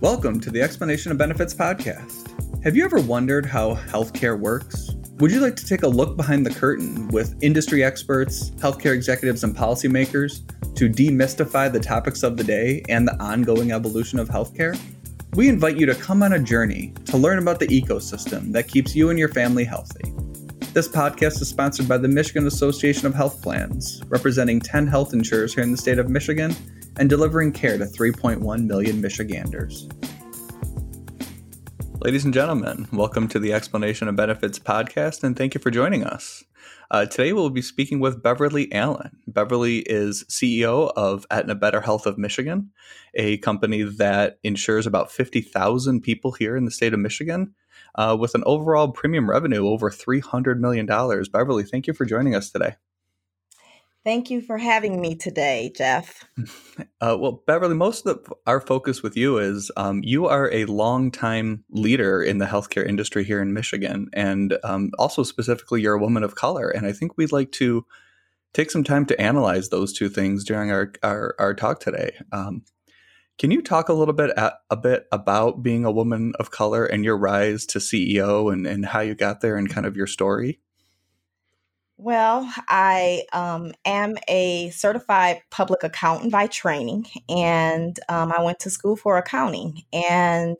Welcome to the Explanation of Benefits podcast. Have you ever wondered how healthcare works? Would you like to take a look behind the curtain with industry experts, healthcare executives, and policymakers to demystify the topics of the day and the ongoing evolution of healthcare? We invite you to come on a journey to learn about the ecosystem that keeps you and your family healthy. This podcast is sponsored by the Michigan Association of Health Plans, representing 10 health insurers here in the state of Michigan and delivering care to 3.1 million Michiganders. Ladies and gentlemen, welcome to the Explanation of Benefits podcast, and thank you for joining us. Uh, today, we'll be speaking with Beverly Allen. Beverly is CEO of Aetna Better Health of Michigan, a company that insures about 50,000 people here in the state of Michigan uh, with an overall premium revenue over $300 million. Beverly, thank you for joining us today. Thank you for having me today, Jeff. Uh, well, Beverly, most of the, our focus with you is um, you are a longtime leader in the healthcare industry here in Michigan, and um, also specifically, you're a woman of color. And I think we'd like to take some time to analyze those two things during our our, our talk today. Um, can you talk a little bit at, a bit about being a woman of color and your rise to CEO and, and how you got there and kind of your story? Well, I um, am a certified public accountant by training, and um, I went to school for accounting. And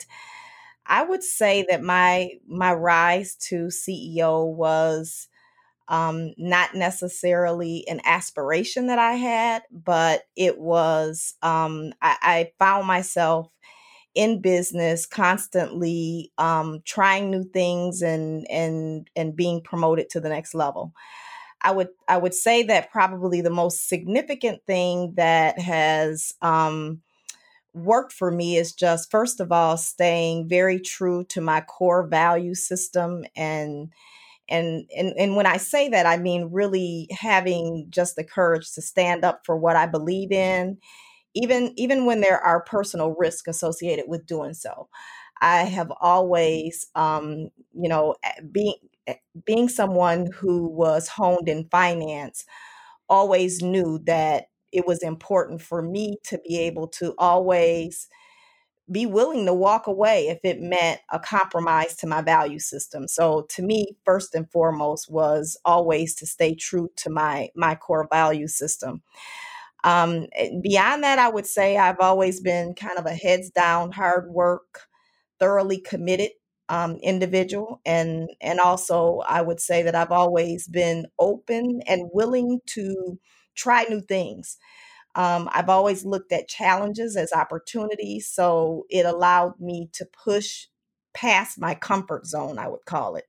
I would say that my my rise to CEO was um, not necessarily an aspiration that I had, but it was um, I, I found myself in business constantly um, trying new things and and and being promoted to the next level I would I would say that probably the most significant thing that has um, worked for me is just first of all staying very true to my core value system and and and and when I say that I mean really having just the courage to stand up for what I believe in even even when there are personal risks associated with doing so. I have always um, you know being Eh, being someone who was honed in finance, always knew that it was important for me to be able to always be willing to walk away if it meant a compromise to my value system. So to me, first and foremost was always to stay true to my my core value system. Um, eh, beyond that, I would say I've always been kind of a heads down, hard work, thoroughly committed um, individual and and also i would say that i've always been open and willing to try new things. Um, i've always looked at challenges as opportunities so it allowed me to push past my comfort zone i would call it.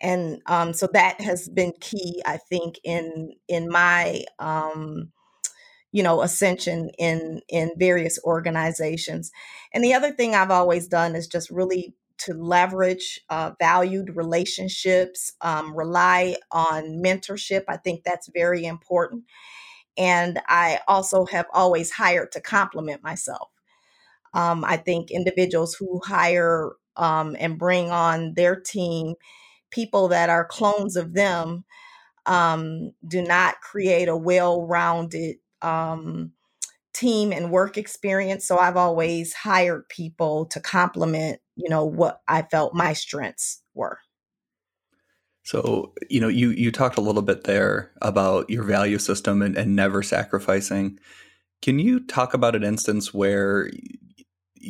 And um, so that has been key i think in in my um, you know ascension in in various organizations. And the other thing i've always done is just really to leverage uh, valued relationships um, rely on mentorship. I think that's very important. And i also have always hired to complement myself. Um, i think individuals who hire um, and bring on their team people that are clones of them um, do not create a well-rounded um, team and work experience. So I've always hired people to complement, you know, what I felt my strengths were. So, you know, you you talked a little bit there about your value system and, and never sacrificing. Can you talk about an instance where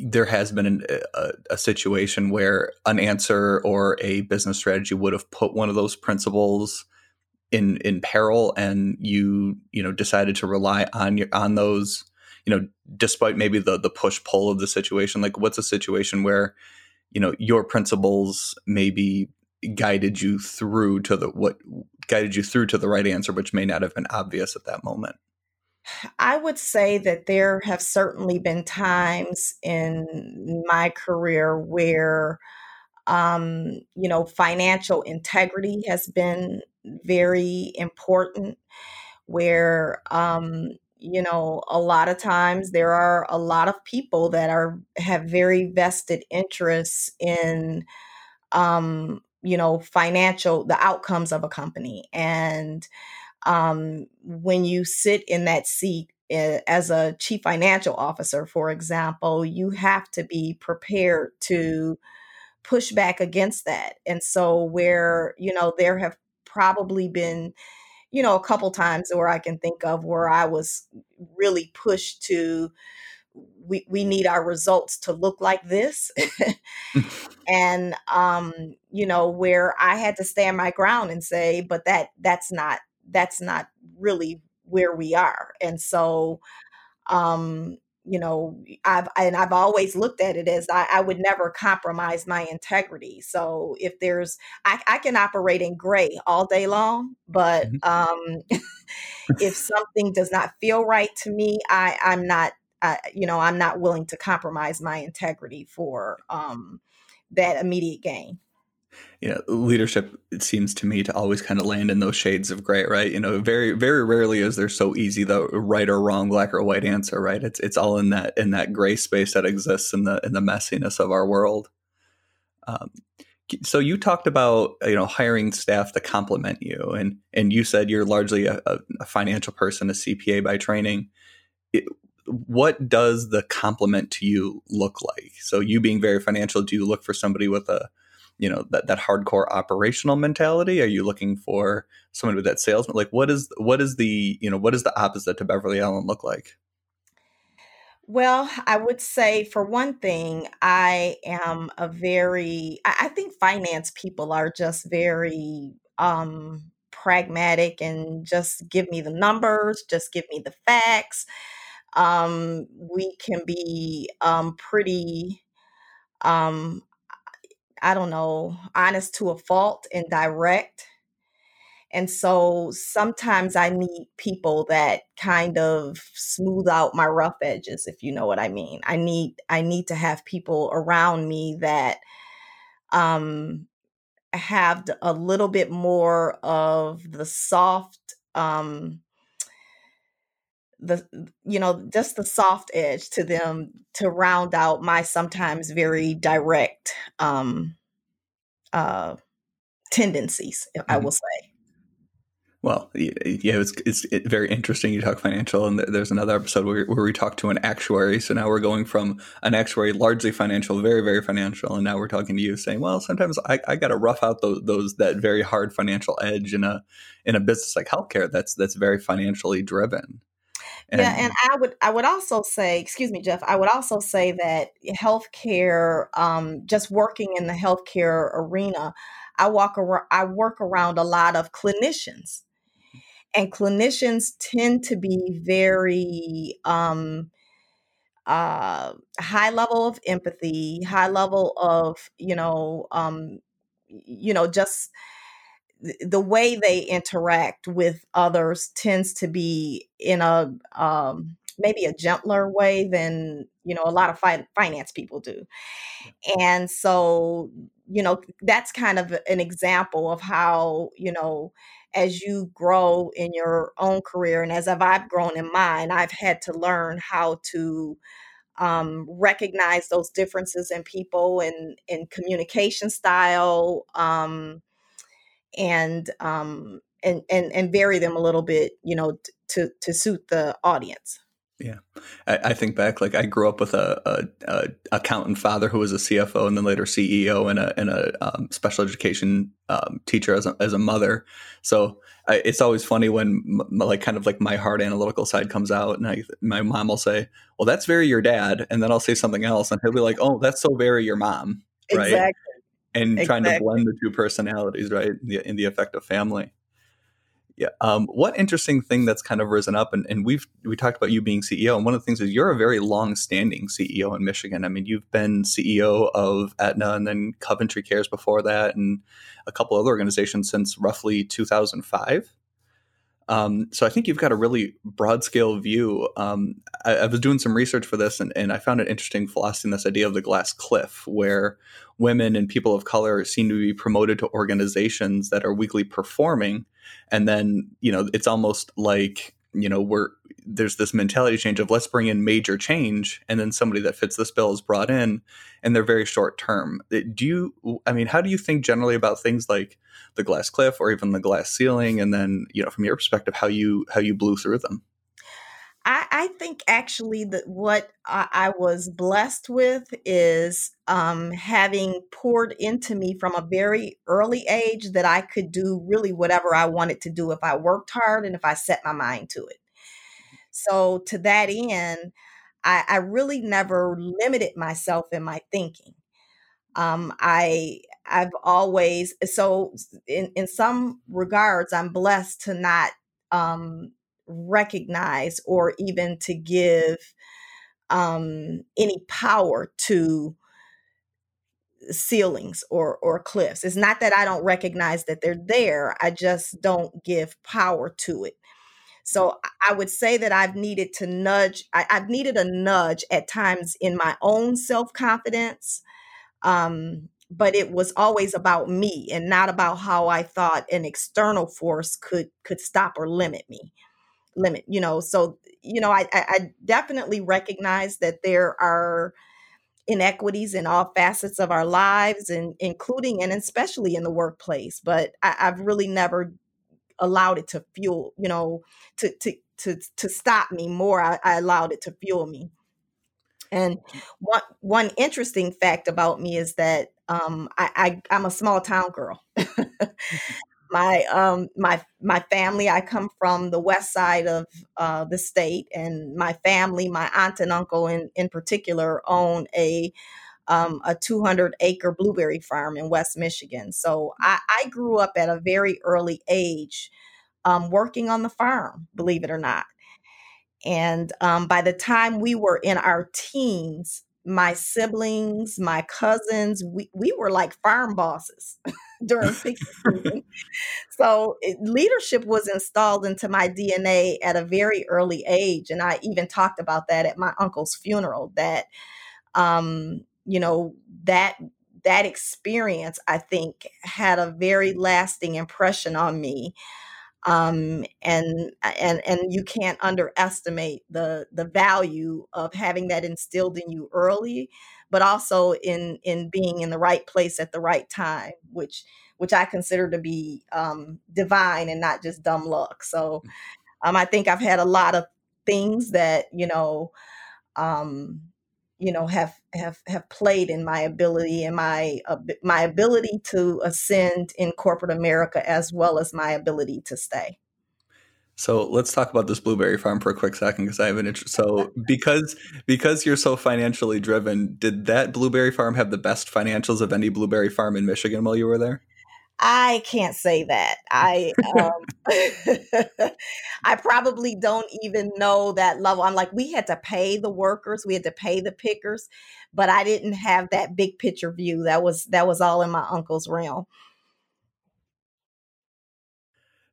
there has been an, a, a, situation where an answer or a business strategy would have put one of those principles in in peril, and you you know decided to rely on your on those you know, despite maybe the the push pull of the situation? Like, what's a situation where you know your principles maybe guided you through to the what guided you through to the right answer, which may not have been obvious at that moment? I would say that there have certainly been times in my career where, um, you know, financial integrity has been very important, where, um, you know a lot of times there are a lot of people that are have very vested interests in um you know financial the outcomes of a company. And um when you sit in that seat as a chief financial officer, for example, you have to be prepared to push back against that. And so, where, you know, there have probably been, you know, a couple times where I can think of where I was really pushed to, we, we need our results to look like this. and, um, you know, where I had to stand my ground and say, but that, that's not, that's not really where we are. And so, um, you know, I've and I've always looked at it as I, I would never compromise my integrity. So if there's, I, I can operate in gray all day long, but mm-hmm. um, if something does not feel right to me, I I'm not, uh, you know, I'm not willing to compromise my integrity for um, that immediate gain you know, leadership it seems to me to always kind of land in those shades of gray, right? You know, very very rarely is there so easy the right or wrong, black or white answer, right? It's it's all in that in that gray space that exists in the in the messiness of our world. Um, so you talked about you know hiring staff to complement you, and and you said you're largely a, a financial person, a CPA by training. It, what does the complement to you look like? So you being very financial, do you look for somebody with a you know that that hardcore operational mentality? Are you looking for someone with that salesman? Like what is what is the you know what is the opposite to Beverly Allen look like? Well, I would say for one thing, I am a very I, think finance people are just very um pragmatic and just give me the numbers, just give me the facts. Um, we can be um pretty um I don't know, honest to a fault and direct. And so sometimes I need people that kind of smooth out my rough edges, if you know what I mean. I need I need to have people around me that um have a little bit more of the soft um the you know just the soft edge to them to round out my sometimes very direct um uh tendencies i mm-hmm. will say well, yeah, it's, it's very interesting. You talk financial, and there's another episode where, where we talk to an actuary. So now we're going from an actuary largely financial, very very financial, and now we're talking to you saying, well, sometimes I, I got to rough out those, those that very hard financial edge in a in a business like healthcare that's that's very financially driven. And yeah, and I would I would also say, excuse me, Jeff, I would also say that healthcare, um, just working in the healthcare arena, I walk around I work around a lot of clinicians. And clinicians tend to be very um, uh, high level of empathy, high level of, you know, um, you know, just the way they interact with others tends to be in a um, maybe a gentler way than you know a lot of fi- finance people do. And so you know that's kind of an example of how you know as you grow in your own career and as I've grown in mine I've had to learn how to um, recognize those differences in people and in communication style um, and um and and and vary them a little bit you know t- to to suit the audience. Yeah. I, I, think back like i grew up with a, a, a, accountant father who was a cfo and then later ceo and a, and a um, special education um, teacher as a, as a mother. So I, it's always funny when m- like kind of like my hard analytical side comes out and I, my mom will say well that's very your dad and then i'll say something else and he'll be like oh that's so very your mom right? Exactly and exactly. trying to blend the two personalities, right? In the, in the effective family. Yeah. Um, what interesting thing that's kind of risen up, and, and we've we talked about you being CEO, and one of the things is you're a very long-standing CEO in Michigan. I mean, you've been CEO of Aetna and then Coventry Cares before that, and a couple other organizations since roughly 2005. Um, so I think you've got a really broad scale view. Um, I, I, was doing some research for this, and, and I found it interesting philosophy this idea of the glass cliff, where women and people of color seem to be promoted to organizations that are weakly performing, and then you know it's almost like you know we're there's this mentality change of let's bring in major change and then somebody that fits this bill is brought in and they're very short term. Uh, do you i mean how do you think generally about things like the glass cliff or even the glass ceiling? And then you know from your perspective how you how you blew through them I, I think actually that what I, I was blessed with is um, having poured into me from a very early age that I could do really whatever I wanted to do if I worked hard and if I set my mind to it. So to that end, I, I really never limited myself in my thinking. Um, I I've always so in in some regards I'm blessed to not um, recognize or even to give um, any power to ceilings or or cliffs. It's not that I don't recognize that they're there. I just don't give power to it. So I would say that I've needed to nudge. I, have needed a nudge at times in my own self confidence, um, but it was always about me and not about how I thought an external force could could stop or limit me limit you know so you know I, I definitely recognize that there are inequities in all facets of our lives and including and especially in the workplace but I, i've really never allowed it to fuel you know to to to, to stop me more I, I allowed it to fuel me and one one interesting fact about me is that um, I, I am a small town girl. my um my my family i come from the west side of uh, the state and my family my aunt and uncle in in particular own a um, a 200 acre blueberry farm in west michigan. So i, I grew up at a very early age um, working on the farm believe it or not. And um, by the time we were in our teens my siblings, my cousins, we, we were like farm bosses during peak season. So it, leadership was installed into my DNA at a very early age. And I even talked about that at my uncle's funeral that, um, you know, that that experience, I think, had a very lasting impression on me um, and and and you can't underestimate the the value of having that instilled in you early, but also in in being in the right place at the right time, which which I consider to be um, divine and not just dumb luck. So um, I think I've had a lot of things that you know um, you know have have have played in my ability and my uh, my ability to ascend in corporate America as well as my ability to stay. So let's talk about this blueberry farm for a quick second because I have an interest. So because because you're so financially driven, did that blueberry farm have the best financials of any blueberry farm in Michigan while you were there? I can't say that. I um, I probably don't even know that level. I'm like, we had to pay the workers, we had to pay the pickers, but I didn't have that big picture view. That was that was all in my uncle's realm.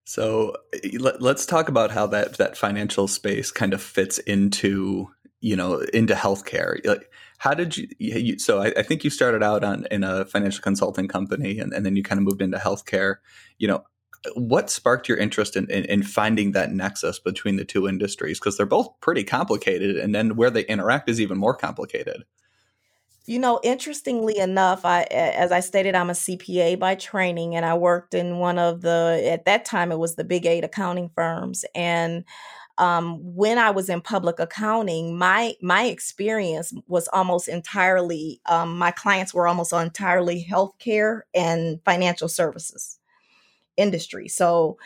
So let, us talk about how that that financial space kind of fits into you know into healthcare. Like how did you, you so I, I, think you started out on in a financial consulting company and, and then you kind of moved into healthcare. You know what sparked your interest in, in, in finding that nexus between the two industries? Because they're both pretty complicated and then where they interact is even more complicated. You know interestingly enough i as i stated i'm a cpa by training and i worked in one of the at that time it was the big eight accounting firms and um, when I was in public accounting, my my experience was almost entirely um, my clients were almost entirely healthcare and financial services industry. So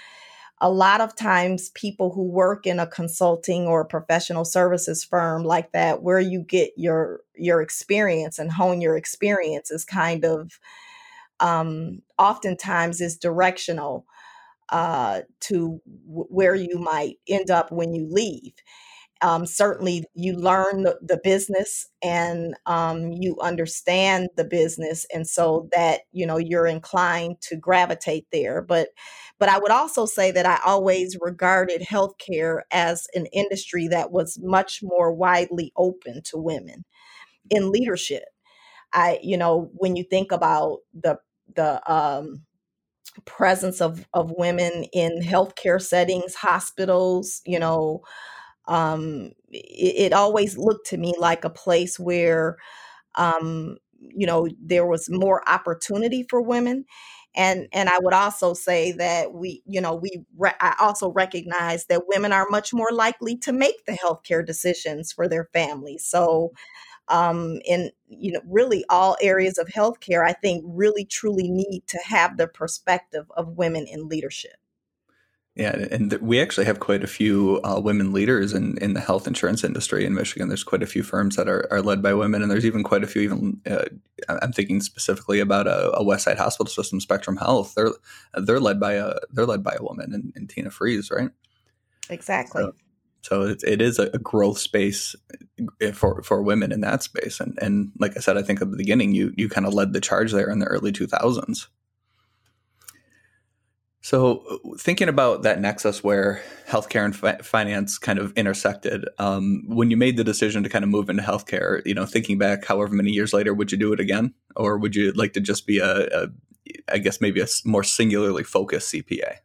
a lot of times people who work in a consulting or professional services firm like that where you get your your experience and hone your experience is kind of um, oftentimes is directional uh, to w- where you might end up when you leave. Um, certainly, you learn the, the business and um, you understand the business, and so that you know you're inclined to gravitate there. But, but I would also say that I always regarded healthcare as an industry that was much more widely open to women in leadership. I, you know, when you think about the the um, presence of of women in healthcare settings, hospitals, you know, um, it, it, always looked to me like a place where, um, you know, there was more opportunity for women. and and I would also say that we, you know, we re- I also recognize that women are much more likely to make the healthcare decisions for their families. So, um, in you know, really all areas of healthcare, I think really truly need to have the perspective of women in leadership. Yeah, and th- we actually have quite a few uh, women leaders in, in the health insurance industry in Michigan. There's quite a few firms that are, are led by women, and there's even quite a few. Even uh, I'm thinking specifically about a, a West Side Hospital System, Spectrum Health. They're they're led by a they're led by a woman, in, in Tina Freese, right? Exactly. So, so it, it is a growth space eh, for for women in that space, and and like I said, I think at the beginning you you kind of led the charge there in the early 2000s. So, uh, thinking about that nexus where healthcare and fi- finance kind of intersected, um, when you made the decision to kind of move into healthcare, you know, thinking back, however many years later, would you do it again, or would you like to just be a, a I guess maybe a more singularly focused CPA?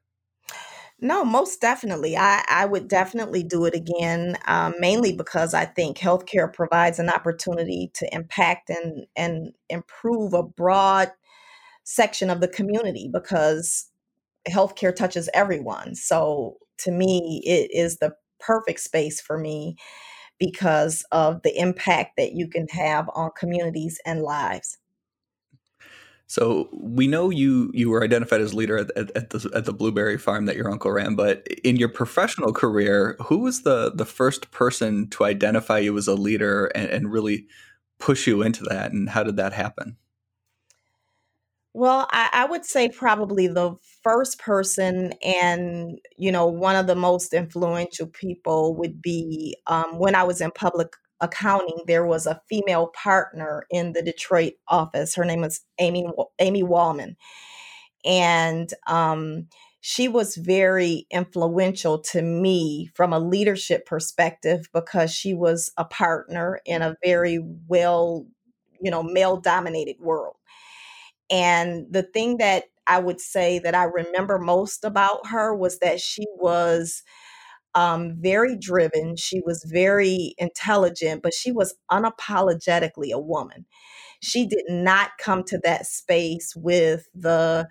No, most definitely. I, I would definitely do it again, um, mainly because I think healthcare provides an opportunity to impact and and improve a broad section of the community because healthcare touches everyone. So to me, it is the perfect space for me because of the impact that you can have on communities and lives. So we know you you were identified as leader at, at, at, the at the blueberry farm that your uncle ran, but in your professional career, who was the the first person to identify you as a leader and, and really push you into that, and how did that happen? Well, I, I would say probably the first person and, you know, one of the most influential people would be um, when I was in public accounting, there was a female partner in the Detroit office. Her name was Amy Amy Wallman. And um, she was very influential to me from a leadership perspective because she was a partner in a very well, you know, male dominated world. And the thing that I would say that I remember most about her was that she was um, very driven. She was very intelligent, but she was unapologetically a woman. She did not come to that space with the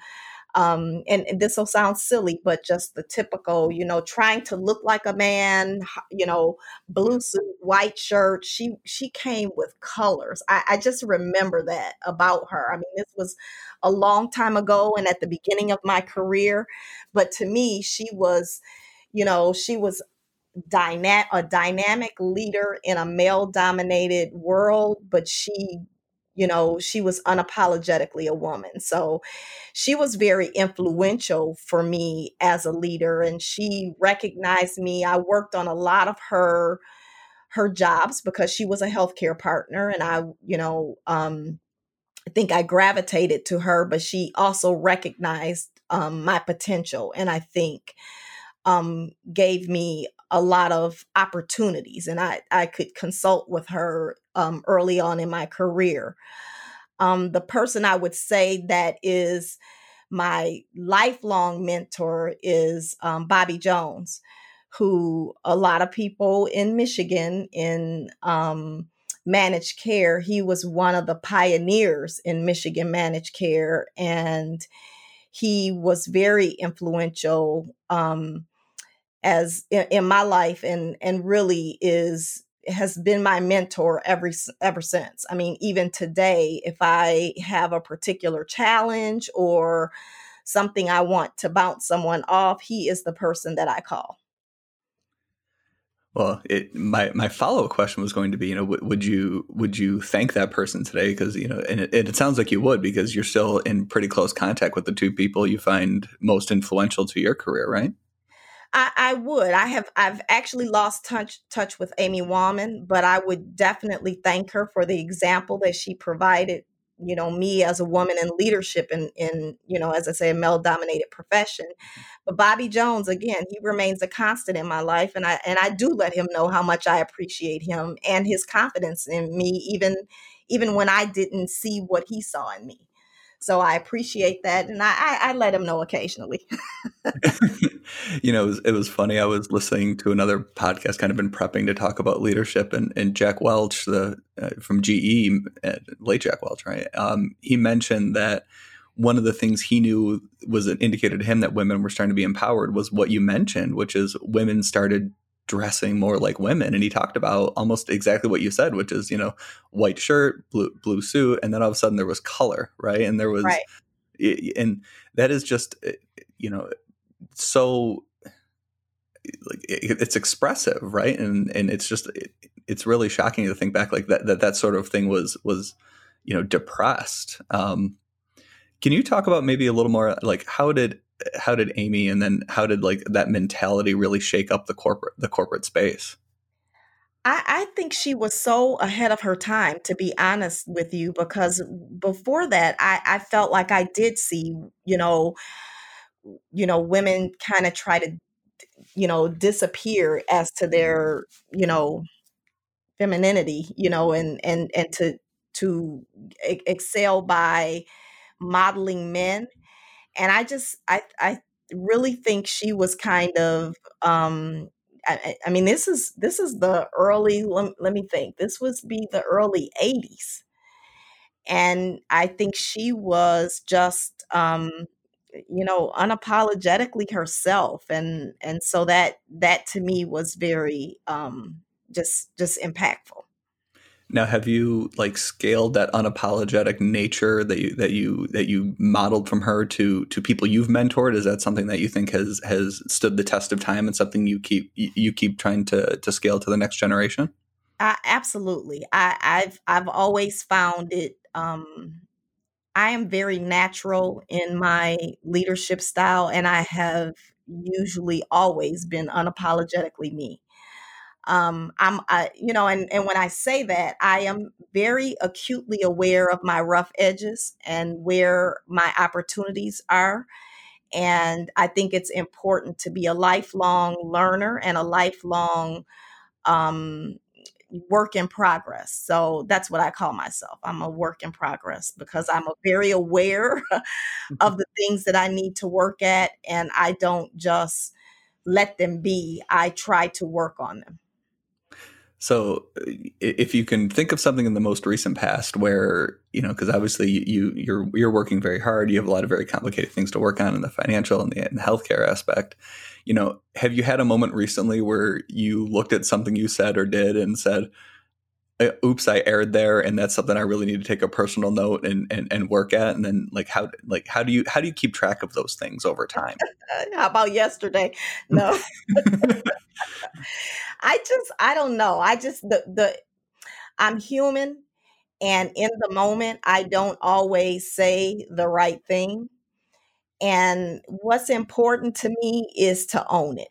um, and, and this will sound silly, but just the typical, you know, trying to look like a man, you know, blue suit, white shirt. She she came with colors. I, I just remember that about her. I mean, this was a long time ago and at the beginning of my career, but to me, she was, you know, she was dyna- a dynamic leader in a male dominated world, but she you know, she was unapologetically a woman. So she was very influential for me as a leader and she recognized me. I worked on a lot of her her jobs because she was a healthcare partner and I, you know, um I think I gravitated to her, but she also recognized um, my potential and I think um, gave me a lot of opportunities and I, I could consult with her um, early on in my career. Um, the person I would say that is my lifelong mentor is um, Bobby Jones, who a lot of people in Michigan in um, managed care, he was one of the pioneers in Michigan managed care, and he was very influential um, as in, in my life, and and really is has been my mentor ever ever since. I mean, even today, if I have a particular challenge or something I want to bounce someone off, he is the person that I call. Well, it, my my follow up question was going to be, you know, w- would you would you thank that person today? Because you know, and it, it, sounds like you would because you're still in pretty close contact with the two people you find most influential to your career, right? I, I would. I have. I've actually lost touch touch with Amy Wallman, but I would definitely thank her for the example that she provided. You know, me as a woman in leadership, in in you know, as I say, a male dominated profession. But Bobby Jones, again, he remains a constant in my life, and I and I do let him know how much I appreciate him and his confidence in me, even even when I didn't see what he saw in me. So I appreciate that, and I, I, I let him know occasionally. you know, it was, it was, funny. I was listening to another podcast, kind of been prepping to talk about leadership, and, and Jack Welch, the uh, from GE, uh, late Jack Welch, right? Um, he mentioned that one of the things he knew was an indicator to him that women were starting to be empowered was what you mentioned, which is women started dressing more like women and he talked about almost exactly what you said which is you know white shirt blue blue suit and then all of a sudden there was color right? And there was right. and that is just eh, you know so like it's expressive right? And and it's just it's really shocking to think back like that that that sort of thing was was you know depressed. Um can you talk about maybe a little more like how did how did amy and then how did like that mentality really shake up the corporate the corporate space? I, I think she was so ahead of her time, to be honest with you, because before that, I, I felt like I did see, you know, you know, women kind of try to you know disappear as to their you know femininity you know and and and to to excel by modeling men and i just i i really think she was kind of um I, I mean this is this is the early let, let me think this was be the early 80s and i think she was just um you know unapologetically herself and and so that that to me was very um just just impactful now have you like scaled that unapologetic nature that you that you that you modeled from her to to people you've mentored? Is that something that you think has has stood the test of time and something you keep you keep trying to to scale to the next generation? I, absolutely. I i've i've always found it um I am very natural in my leadership style, and I have usually always been unapologetically me. Um, I'm, I, you know, and, and when I say that, I am very acutely aware of my rough edges and where my opportunities are. And I think it's important to be a lifelong learner and a lifelong um, work in progress. So that's what I call myself. I'm a work in progress because I'm very aware of the things that I need to work at and I don't just let them be. I try to work on them. So, if you can think of something in the most recent past where you know, because obviously you you're you're working very hard, you have a lot of very complicated things to work on in the financial and the, and the healthcare aspect you know, have you had a moment recently where you looked at something you said or did and said, uh, oops i erred there and that's something i really need to take a personal note and, and and work at and then like how like how do you how do you keep track of those things over time? How about yesterday? No i just i don't know i just the the i'm human and in the moment i don't always say the right thing and what's important to me is to own it,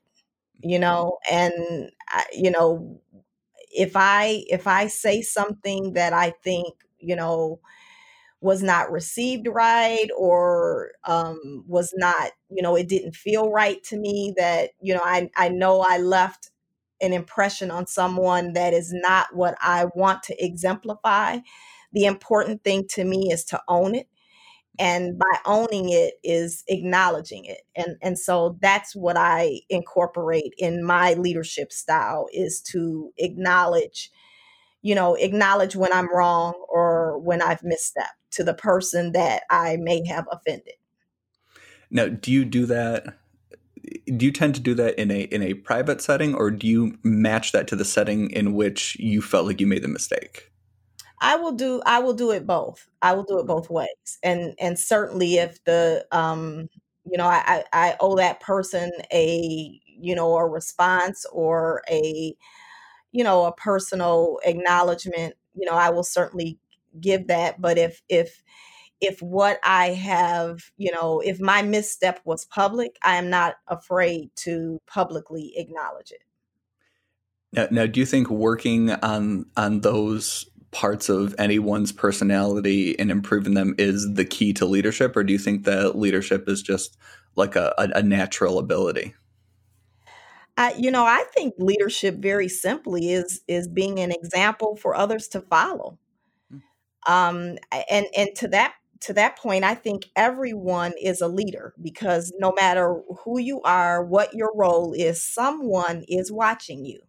you mm-hmm. know, and I, you know, if I if I say something that I think, you know, was not received right or um, was not, you know, it didn't feel right to me that, you know, I, I know I left an impression on someone that is not what I want to exemplify. The important thing to me is to own it and by owning it is acknowledging it and and so that's what i incorporate in my leadership style is to acknowledge you know acknowledge when i'm wrong or when i've misstepped to the person that i may have offended now do you do that do you tend to do that in a in a private setting or do you match that to the setting in which you felt like you made the mistake I will do I will do it both. I will do it both ways. And and certainly if the um you know I I owe that person a you know a response or a you know a personal acknowledgement, you know, I will certainly give that, but if if if what I have, you know, if my misstep was public, I am not afraid to publicly acknowledge it. Now, now do you think working on on those parts of anyone's personality and improving them is the key to leadership, or do you think that leadership is just like a, a, a natural ability? I, you know, I think leadership very simply is is being an example for others to follow. Mm. Um, and and to that to that point, I think everyone is a leader because no matter who you are, what your role is, someone is watching you.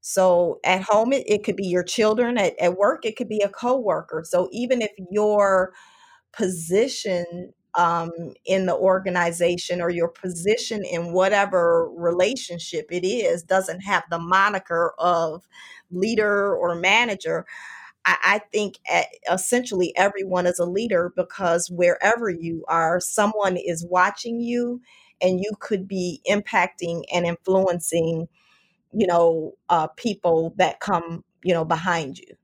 So at home, it, it could be your children. At, at work, it could be a coworker. So even if your position um, in the organization or your position in whatever relationship it is doesn't have the moniker of leader or manager, I, I think essentially everyone is a leader because wherever you are, someone is watching you and you could be impacting and influencing, you know, uh, people that come, you know, behind you.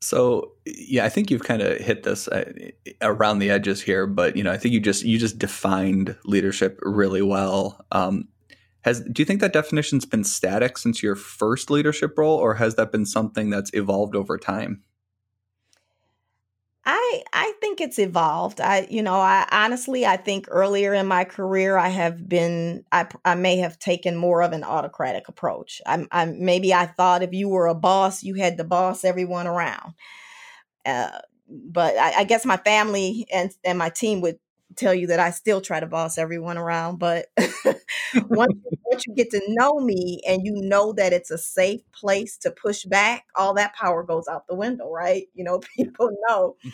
So yeah, I think you've kind of hit this uh, around the edges here, but you know, I think you just you just defined leadership really well. Um, has do you think that definition's been static since your first leadership role, or has that been something that's evolved over time? I I think it's evolved. I you know I honestly I think earlier in my career I have been I I may have taken more of an autocratic approach. I, I maybe I thought if you were a boss you had to boss everyone around. Uh, but I, I guess my family and and my team would tell you that I still try to boss everyone around. But once, once you get to know me and you know that it's a safe place to push back, all that power goes out the window, right? You know, people know. Mm.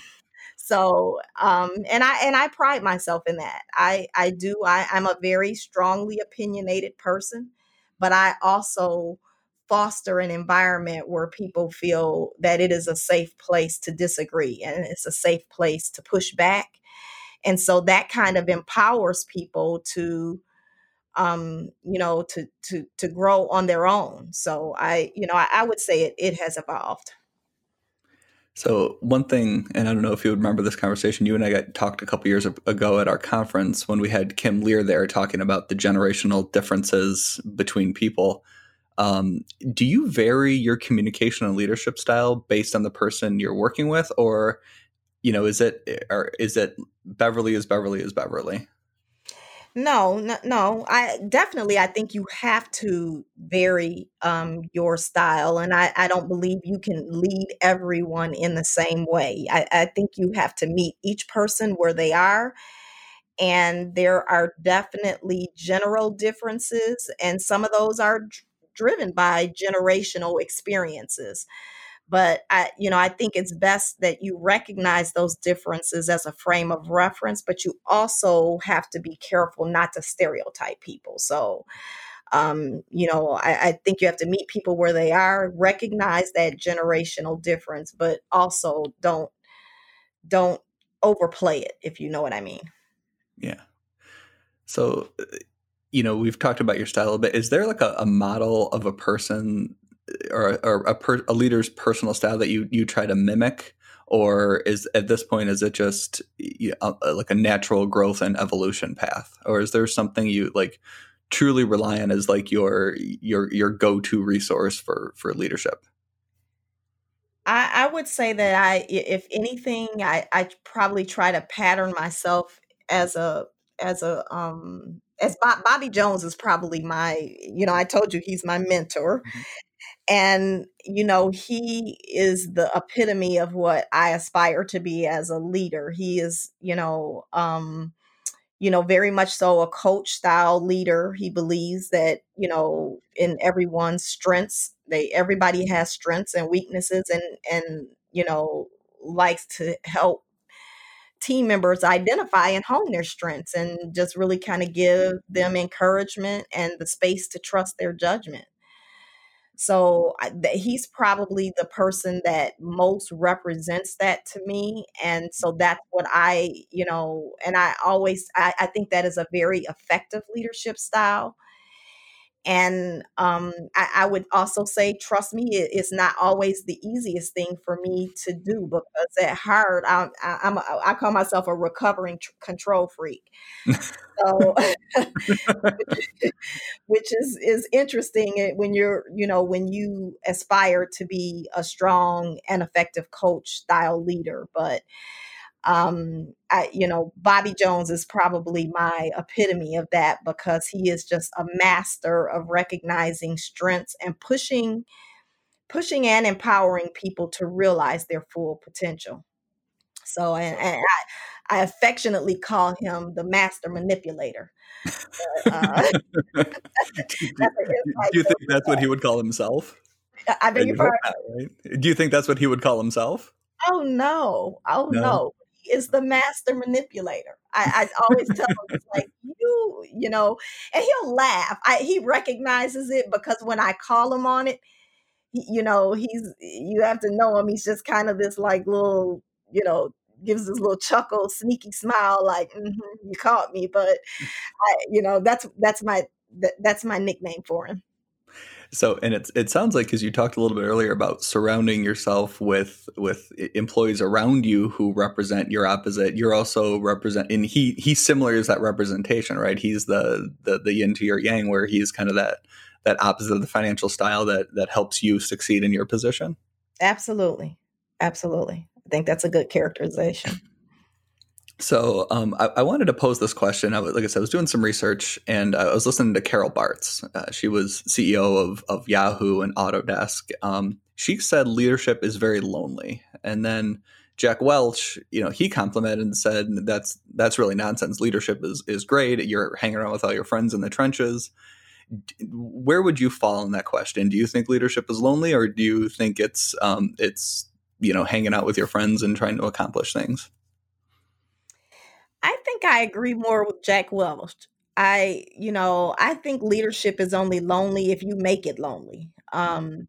So, um, and I and I pride myself in that. I I do. I, I'm a very strongly opinionated person, but I also foster an environment where people feel that it is a safe place to disagree and it's a safe place to push back and so that kind of empowers people to um you know to to to grow on their own so i you know i, I would say it, it has evolved so one thing, and I don't know if you remember this conversation, you and I got talked a couple years ago at our conference when we had Kim Lear there talking about the generational differences between people. Um, do you vary your communication and leadership style based on the person you're working with, or you know, is it or is it Beverly is Beverly is Beverly? No, no, no. I definitely I think you have to vary um your style and I, I don't believe you can lead everyone in the same way. I, I think you have to meet each person where they are and there are definitely general differences and some of those are d- driven by generational experiences but I, you know, I think it's best that you recognize those differences as a frame of reference, but you also have to be careful not to stereotype people. So, um, you know, I, I think you have to meet people where they are, recognize that generational difference, but also don't don't overplay it, if you know what I mean. Yeah. So, uh, you know, we've talked about your style a bit. Is there like a, a model of a person or, or a, per, a leader's personal style that you you try to mimic? Or is at this point is it just you know, like a natural growth and evolution path? Or is there something you like truly rely on as like your your your go-to resource for for leadership? I, I would say that I if anything I, I probably try to pattern myself as a as a um as Bobby Jones is probably my you know I told you he's my mentor. Mm-hmm and you know he is the epitome of what i aspire to be as a leader. He is you know um you know very much so a coach style leader. He believes that you know in everyone's strengths they everybody has strengths and weaknesses and and you know likes to help team members identify and hone their strengths and just really kind of give them encouragement and the space to trust their judgment so I, he's probably the person that most represents that to me. And mm-hmm. so that's what I, you know, and I always, I, I think that is a very effective leadership style. And um, I, I, would also say, trust me, it, it's not always the easiest thing for me to do because at heart, I, I, I'm a, I call myself a recovering tr- control freak. So, which is is interesting eh, when you're, you know, when you aspire to be a strong and effective coach style leader, but um I, you know bobby jones is probably my epitome of that because he is just a master of recognizing strengths and pushing pushing and empowering people to realize their full potential so and, and I, I affectionately call him the master manipulator but, uh, do, do you think that's what he would call himself i beg your pardon right? do you think that's what he would call himself Oh no! Oh no! no. Is the master manipulator. I, I always tell him like you, you know, and he'll laugh. I, he recognizes it because when I call him on it, you know, he's you have to know him. He's just kind of this like little, you know, gives this little chuckle, sneaky smile, like mm-hmm, you caught me. But I, you know, that's that's my that, that's my nickname for him. So, and it it sounds like because you talked a little bit earlier about surrounding yourself with with employees around you who represent your opposite. You're also represent, and he he's similar as that representation, right? He's the the the yin to your yang, where he's kind of that that opposite of the financial style that that helps you succeed in your position. Absolutely, absolutely. I think that's a good characterization. So um, I, I, wanted to pose this question. I was, like I said, I was doing some research and I was listening to Carol Bartz. Uh, she was CEO of, of Yahoo and Autodesk. Um, she said leadership is very lonely. And then Jack Welch, you know, he complimented and said that's that's really nonsense. Leadership is is great. You're hanging around with all your friends in the trenches. Where would you fall in that question? Do you think leadership is lonely, or do you think it's um, it's you know hanging out with your friends and trying to accomplish things? I think I agree more with Jack Welch. I, you know, I think leadership is only lonely if you make it lonely. Um,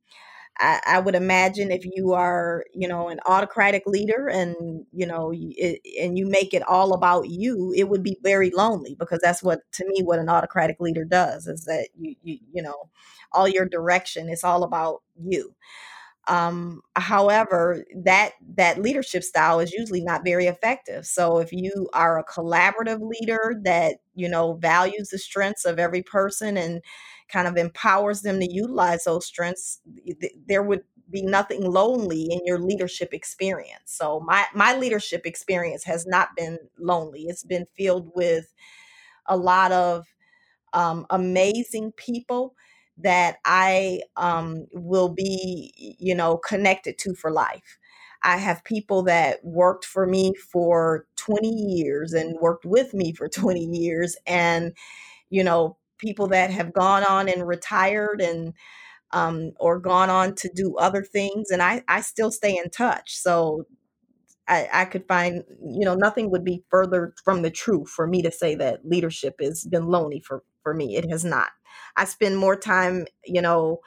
I, I would imagine if you are, you know, an autocratic leader and you know, it, and you make it all about you, it would be very lonely because that's what, to me, what an autocratic leader does is that you, you, you know, all your direction is all about you. Um, however, that that leadership style is usually not very effective. So if you are a collaborative leader that you know values the strengths of every person and kind of empowers them to utilize those strengths, there would be nothing lonely in your leadership experience. So my my leadership experience has not been lonely. It's been filled with a lot of um, amazing people that I um, will be, you know, connected to for life. I have people that worked for me for 20 years and worked with me for 20 years, and, you know, people that have gone on and retired and, um, or gone on to do other things, and I, I still stay in touch. So I, I could find, you know, nothing would be further from the truth for me to say that leadership has been lonely for, for me. It has not. I spend more time, you know,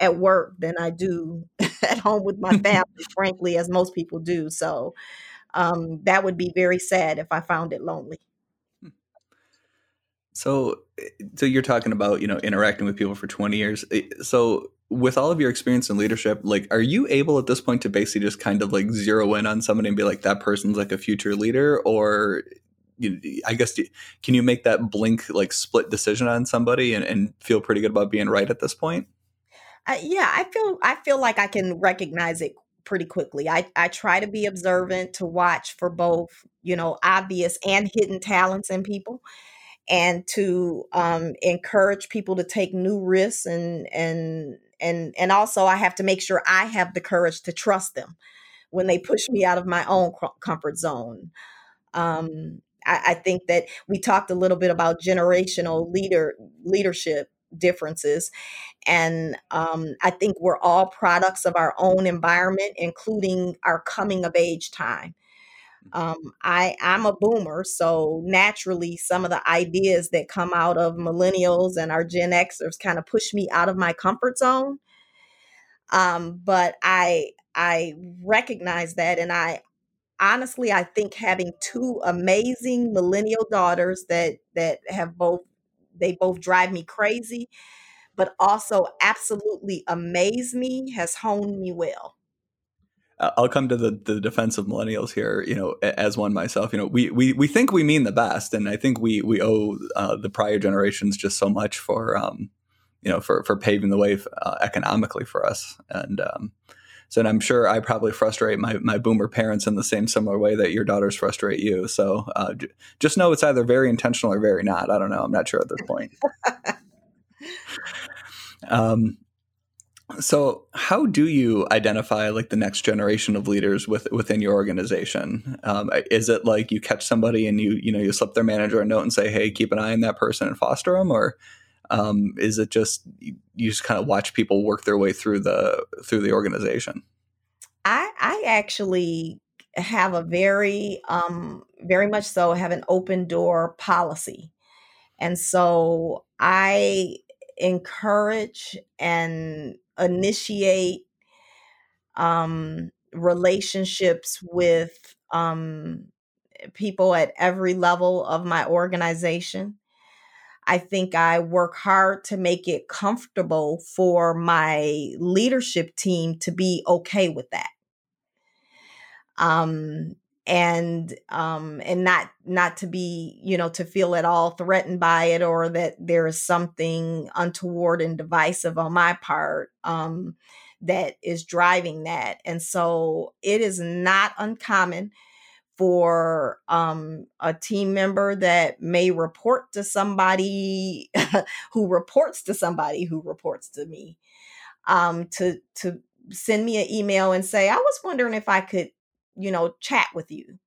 at work than I do at home with my family, frankly, as most people do. So um, that would be very sad if I found it lonely. Hmm. So, eh, so you're talking about you know interacting with people for 20 years. Eh, so, with all of your experience in leadership, like, are you able at this point to basically just kind of like zero in on somebody and be like, that person's like a future leader, or I guess can you make that blink like split decision on somebody and, and feel pretty good about being right at this point? Uh, yeah, I feel I feel like I can recognize it pretty quickly. I I try to be observant to watch for both you know obvious and hidden talents in people, and to um, encourage people to take new risks and and and and also I have to make sure I have the courage to trust them when they push me out of my own comfort zone. Um, I, I think that we talked a little bit about generational leader leadership differences. And um, I think we're all products of our own environment, including our coming of age time. Um, I, I'm a boomer, so naturally, some of the ideas that come out of millennials and our Gen Xers kind of push me out of my comfort zone. Um, but I I recognize that, and I honestly, I think having two amazing millennial daughters that that have both they both drive me crazy, but also absolutely amaze me has honed me well. I'll come to the, the defense of millennials here, you know, as one myself. You know, we, we, we think we mean the best, and I think we we owe uh, the prior generations just so much for, um, you know, for for paving the way uh, economically for us. And um, so and I'm sure I probably frustrate my, my boomer parents in the same similar way that your daughters frustrate you. So uh, j- just know it's either very intentional or very not. I don't know. I'm not sure at this point. um, so how do you identify like the next generation of leaders with, within your organization? Um, is it like you catch somebody and you you know you slip their manager a note and say, hey, keep an eye on that person and foster them, or um, is it just you just kind of watch people work their way through the through the organization? I I actually have a very um very much so have an open door policy. And so I encourage and initiate um relationships with um people at every level of my organization. I think I work hard to make it comfortable for my leadership team to be okay with that. Um, and um and not not to be you know to feel at all threatened by it or that there is something untoward and divisive on my part um that is driving that and so it is not uncommon for um, a team member that may report to somebody who reports to somebody who reports to me um, to to send me an email and say, "I was wondering if I could, you know, chat with you."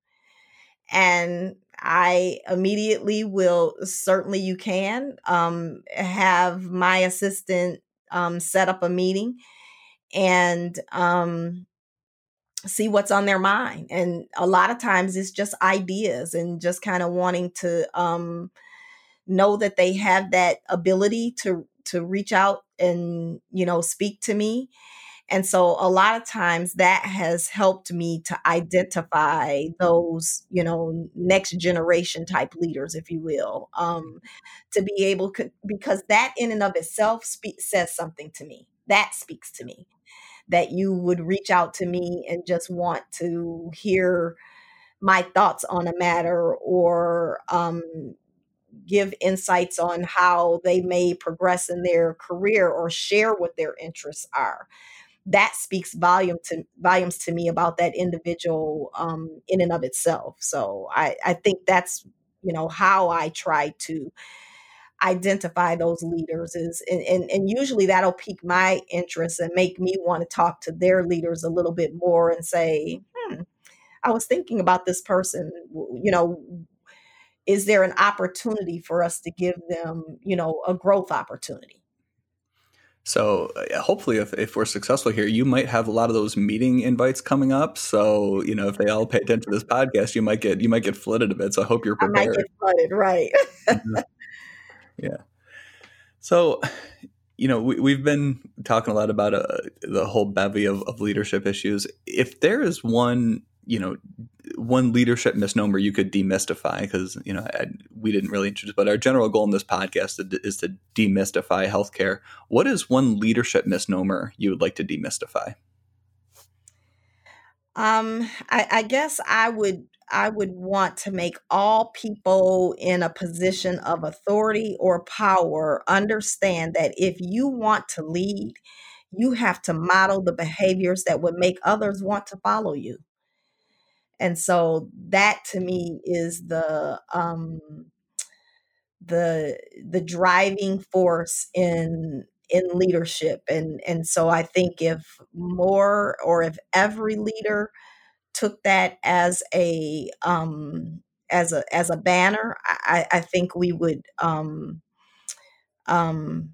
And I immediately will certainly you can um, have my assistant um, set up a meeting and um, see what's on their mind and a lot of times it's just ideas and just kind of wanting to um know that they have that ability to to reach out and you know speak to me and so a lot of times that has helped me to identify those you know next generation type leaders if you will um to be able to because that in and of itself speak, says something to me that speaks to me that you would reach out to me and just want to hear my thoughts on a matter or um, give insights on how they may progress in their career or share what their interests are. That speaks volume to volumes to me about that individual um, in and of itself. So I, I think that's you know how i try to identify those leaders is and, and, and usually that'll pique my interest and make me want to talk to their leaders a little bit more and say hmm i was thinking about this person you know is there an opportunity for us to give them you know a growth opportunity? So uh, hopefully if, if we're successful here you might have a lot of those meeting invites coming up. So you know if they all pay attention to this podcast you might get you might get flooded a bit. So i hope you're prepared I might get flooded right. Mm-hmm. Yeah. So, you know, we, have been talking a lot about uh, the whole bevy of, of leadership issues. If there is one, you know, one leadership misnomer you could demystify, because, you know, I, we didn't really introduce, but our general goal in this podcast is to demystify healthcare. What is one leadership misnomer you would like to demystify? Um, I, I guess I would I would want to make all people in a position of authority or power understand that if you want to lead, you have to model the behaviors that would make others want to follow you. And so that to me is the um the the driving force in in leadership and and so I think if more or if every leader took that as a um, as a as a banner, I, I think we would um, um,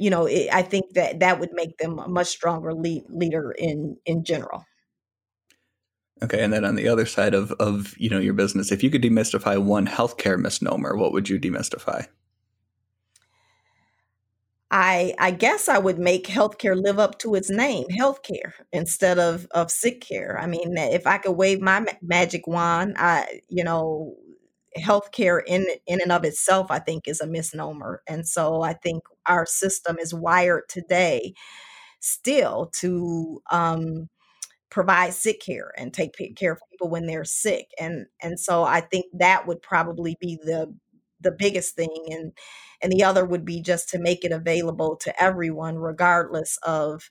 you know it, I think that that would make them a much stronger lead, leader in in general. Okay, and then on the other side of of you know your business, if you could demystify one healthcare misnomer, what would you demystify? I I guess I would make healthcare live up to its name, healthcare, instead of of sick care. I mean, if I could wave my ma- magic wand, I you know, healthcare in in and of itself, I think, is a misnomer, and so I think our system is wired today still to um, provide sick care and take care of people when they're sick, and and so I think that would probably be the the biggest thing and and the other would be just to make it available to everyone regardless of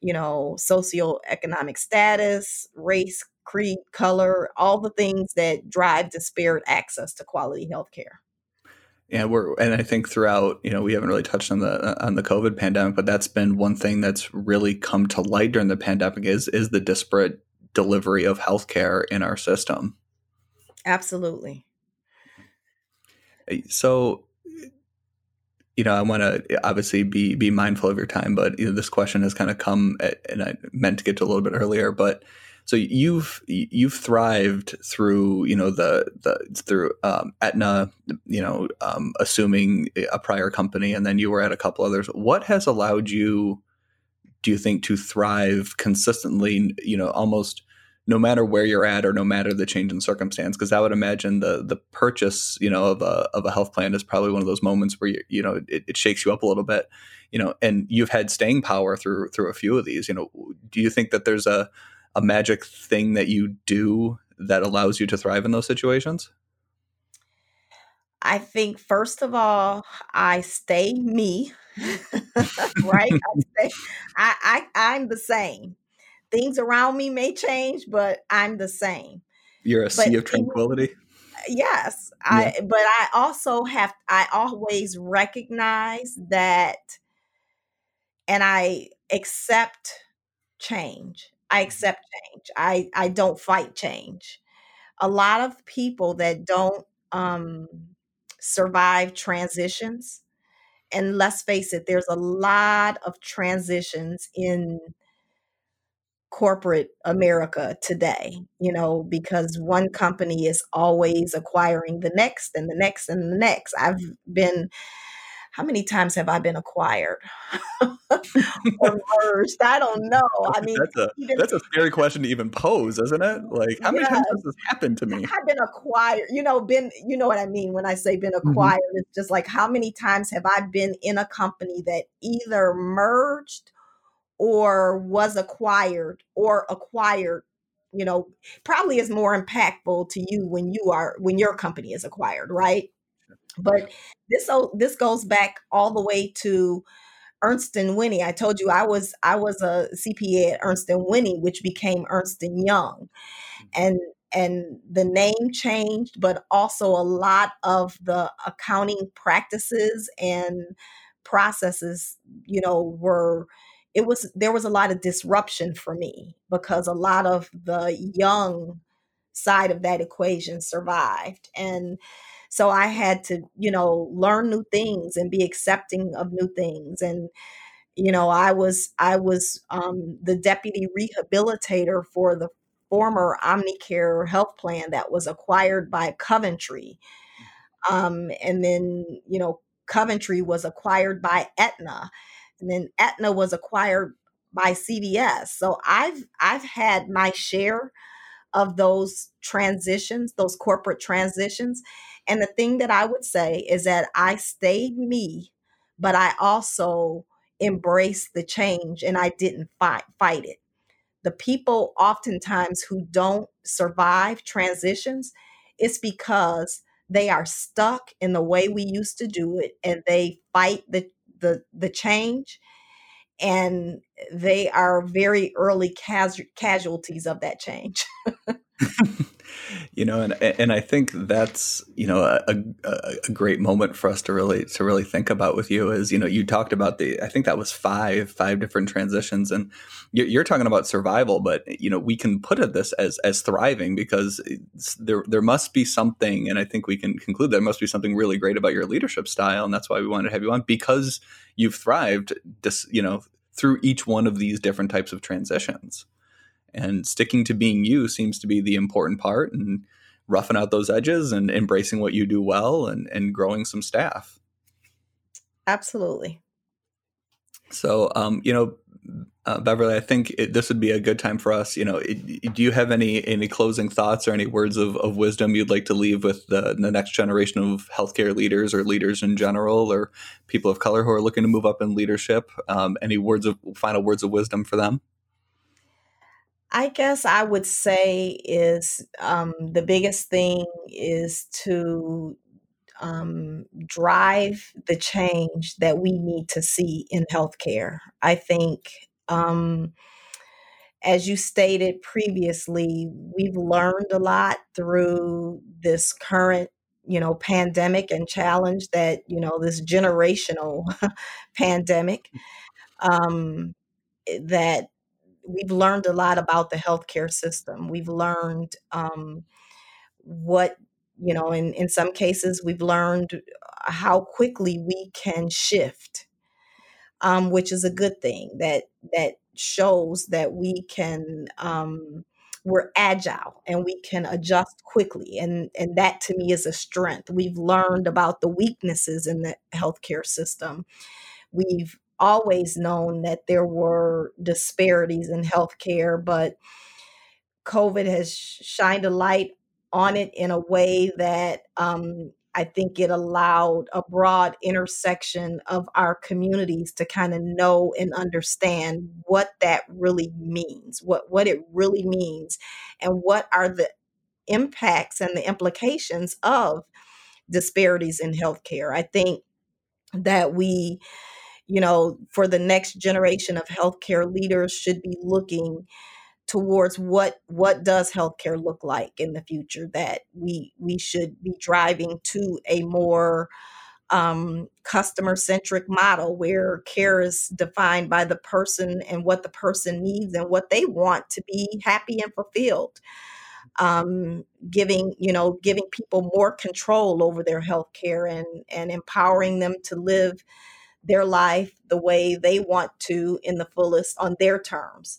you know socioeconomic status race creed color all the things that drive disparate access to quality health care yeah we're and i think throughout you know we haven't really touched on the uh, on the covid pandemic but that's been one thing that's really come to light during the pandemic is is the disparate delivery of healthcare in our system. Absolutely Eh, so eh, you know, I want to eh, obviously be be mindful of your time, but you know, this question has kind of come, at, and I meant to get to a little bit earlier, but so you've you've thrived through you know the the through um, Aetna, you know, um, assuming a prior company, and then you were at a couple others. What has allowed you, do you think, to thrive consistently? You know, almost no matter where you're at or no matter the change in circumstance because i would imagine the the purchase you know of a of a health plan is probably one of those moments where you you know it, it shakes you up a little bit you know and you've had staying power through through a few of these you know do you think that there's a a magic thing that you do that allows you to thrive in those situations? I think first of all i stay me right? I, stay, I, I i'm the same things around me may change, but I'm the same. You're a sea but of tranquility. yes, yeah. I. But I also have. I always recognize that, and I accept change. I mm-hmm. accept change. I I don't fight change. A lot of people that don't um, survive transitions, and let's face it, there's a lot of transitions in corporate America today, you know, because one company is always acquiring the next and the next and the next. I've been, how many times have I been acquired or merged? I don't know. I mean, that's a, even, that's a scary question to even pose, isn't it? Like, how yes, many times has this happened to me? I've been acquired, you know, been, you know what I mean when I say been mm-hmm. acquired. Mm-hmm. It's just like, how many times have I been in a company that either merged or was acquired or acquired you know probably is more impactful to you when you are when your company is acquired right but this this goes back all the way to Ernst and Whinney. I told you I was I was a CPA at Ernst and Whinney, which became Ernst and Young, mm. and and the name changed, but also a lot of the accounting practices and processes, you know, were it was there was a lot of disruption for me because a lot of the young side of that equation survived. And so i had to you know learn new things and be accepting of new things. And you know i was i was um, the deputy rehabilitator for the former omnicare health plan that was acquired by coventry. Um, and then you know coventry was acquired by aetna and then Aetna was acquired by CVS. So I've I've had my share of those transitions, those corporate transitions. And the thing that I would say is that I stayed me, but I also embraced the change and I didn't fight fight it. The people oftentimes who don't survive transitions, it's because they are stuck in the way we used to do it and they fight the the the change and they are very early casu- casualties of that change you know and and I think that's you know a, a, a, great moment for us to really to really think about with you is you know you talked about the I think that was five five different transitions and you're, you're talking about survival but you know we can put it this as as thriving because there there must be something and I think we can conclude there must be something really great about your leadership style and that's why we wanted to have you on because you've thrived just you know through each one of these different types of transitions and sticking to being you seems to be the important part and roughing out those edges and embracing what you do well and, and growing some staff. Absolutely. So, um, you know, uh, Beverly, I think it, this would be a good time for us. You know, it, do you have any any closing thoughts or any words of, of wisdom you'd like to leave with the, the next generation of healthcare leaders or leaders in general, or people of color who are looking to move up in leadership? Um, any words of final words of wisdom for them? I guess I would say is um, the biggest thing is to um, drive the change that we need to see in healthcare. I think, um, as you stated previously, we've learned a lot through this current you know pandemic and challenge that you know this generational pandemic um, that we've learned a lot about the healthcare system. We've learned um, what you know in, in some cases we've learned how quickly we can shift, um, which is a good thing. That that shows that we can um, we're agile and we can adjust quickly and and that to me is a strength. We've learned about the weaknesses in the healthcare system. We've always known that there were disparities in healthcare but covid has shined a light on it in a way that um, I think it allowed a broad intersection of our communities to kind of know and understand what that really means, what, what it really means, and what are the impacts and the implications of disparities in healthcare. I think that we, you know, for the next generation of healthcare leaders should be looking towards what what does healthcare look like in the future that we we should be driving to a more um, customer centric model where care is defined by the person and what the person needs and what they want to be happy and fulfilled. Um, giving you know giving people more control over their health care and and empowering them to live their life the way they want to in the fullest on their terms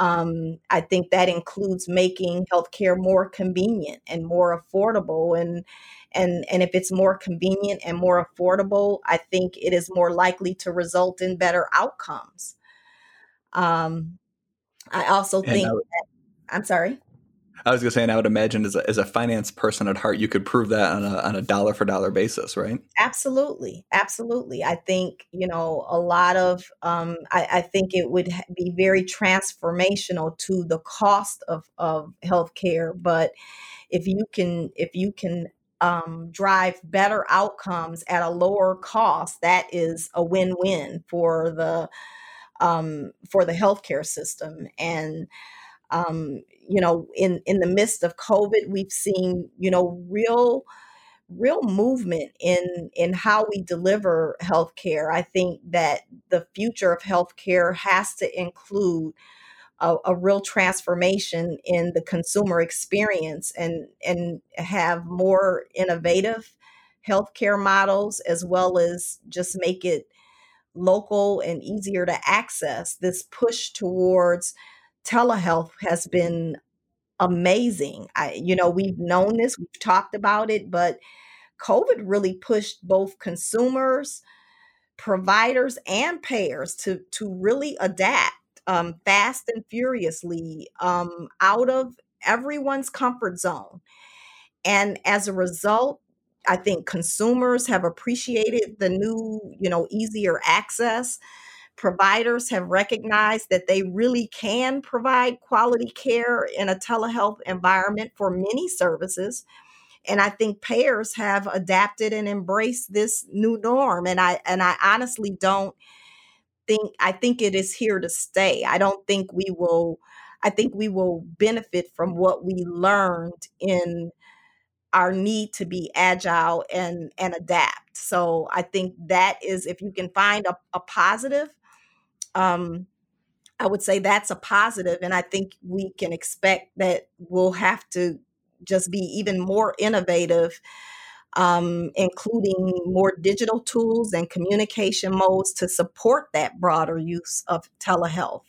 um, I think that includes making healthcare more convenient and more affordable. And and and if it's more convenient and more affordable, I think it is more likely to result in better outcomes. Um, I also think I would, that, I'm sorry. I was going to say, and I would imagine as a, as a finance person at heart, you could prove that on a, on a dollar for dollar basis, right? Absolutely. Absolutely. I think, you know, a lot of, um, I, I think it would be very transformational to the cost of, of healthcare. But if you can, if you can um, drive better outcomes at a lower cost, that is a win-win for the, um, for the healthcare system. And, um, you know, in in the midst of COVID, we've seen you know real real movement in in how we deliver healthcare. I think that the future of healthcare has to include a, a, real transformation in the consumer experience and and have more innovative healthcare models as well as just make it local and easier to access. This push towards telehealth has been amazing. I, you know, we've known this, we've talked about it, but COVID really pushed both consumers, providers, and payers to to really adapt um, fast and furiously um, out of everyone's comfort zone. And as a result, I think consumers have appreciated the new, you know, easier access providers have recognized that they really can provide quality care in a telehealth environment for many services. And I think payers have adapted and embraced this new norm. And I and I honestly don't think I think it is here to stay. I don't think we will I think we will benefit from what we learned in our need to be agile and and adapt. So I think that is if you can find a, a positive um, I would say that's a positive, and I think we can expect that we'll have to just be even more innovative, um, including more digital tools and communication modes to support that broader use of telehealth.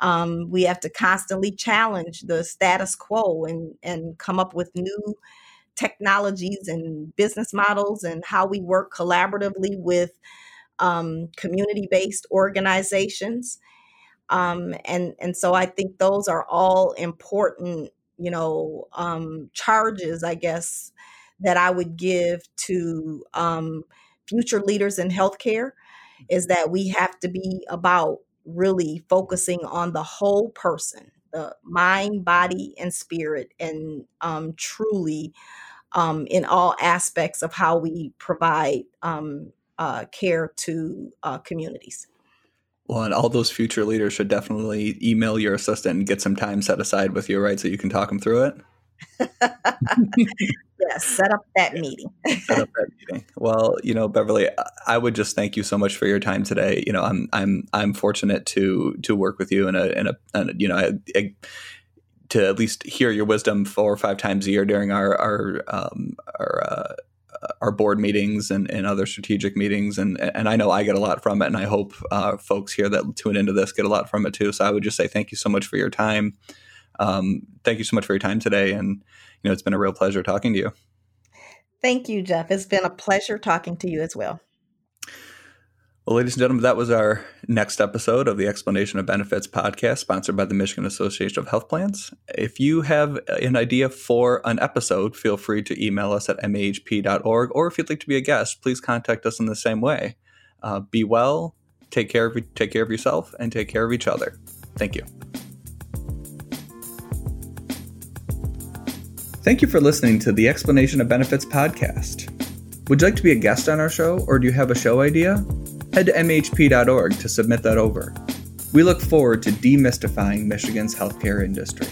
Um, we have to constantly challenge the status quo and and come up with new technologies and business models and how we work collaboratively with um, community based organizations. Um, and, and so I think those are all important, you know, um, charges, I guess, that I would give to um, future leaders in healthcare is that we have to be about really focusing on the whole person, the mind, body, and spirit, and um, truly um, in all aspects of how we provide um, uh, care to uh, communities. Well, and all those future leaders should definitely email your assistant and get some time set aside with you, right? So you can talk them through it. yes, set up that meeting. set up that meeting. Well, you know, Beverly, I would just thank you so much for your time today. You know, I'm I'm I'm fortunate to to work with you in a in a, in a you know. A, a, to at least hear your wisdom four or five times a year during our our um, our uh, our board meetings and, and other strategic meetings, and and I know I get a lot from it, and I hope uh, folks here that tune into this get a lot from it too. So I would just say thank you so much for your time. Um, thank you so much for your time today, and you know it's been a real pleasure talking to you. Thank you, Jeff. It's been a pleasure talking to you as well. Well, ladies and gentlemen, that was our next episode of the Explanation of Benefits podcast, sponsored by the Michigan Association of Health Plans. If you have an idea for an episode, feel free to email us at mahp.org, or if you'd like to be a guest, please contact us in the same way. Uh, be well, take care of take care of yourself, and take care of each other. Thank you. Thank you for listening to the Explanation of Benefits podcast. Would you like to be a guest on our show, or do you have a show idea? Head to mahp.org to submit that over. We look forward to demystifying Michigan's healthcare industry.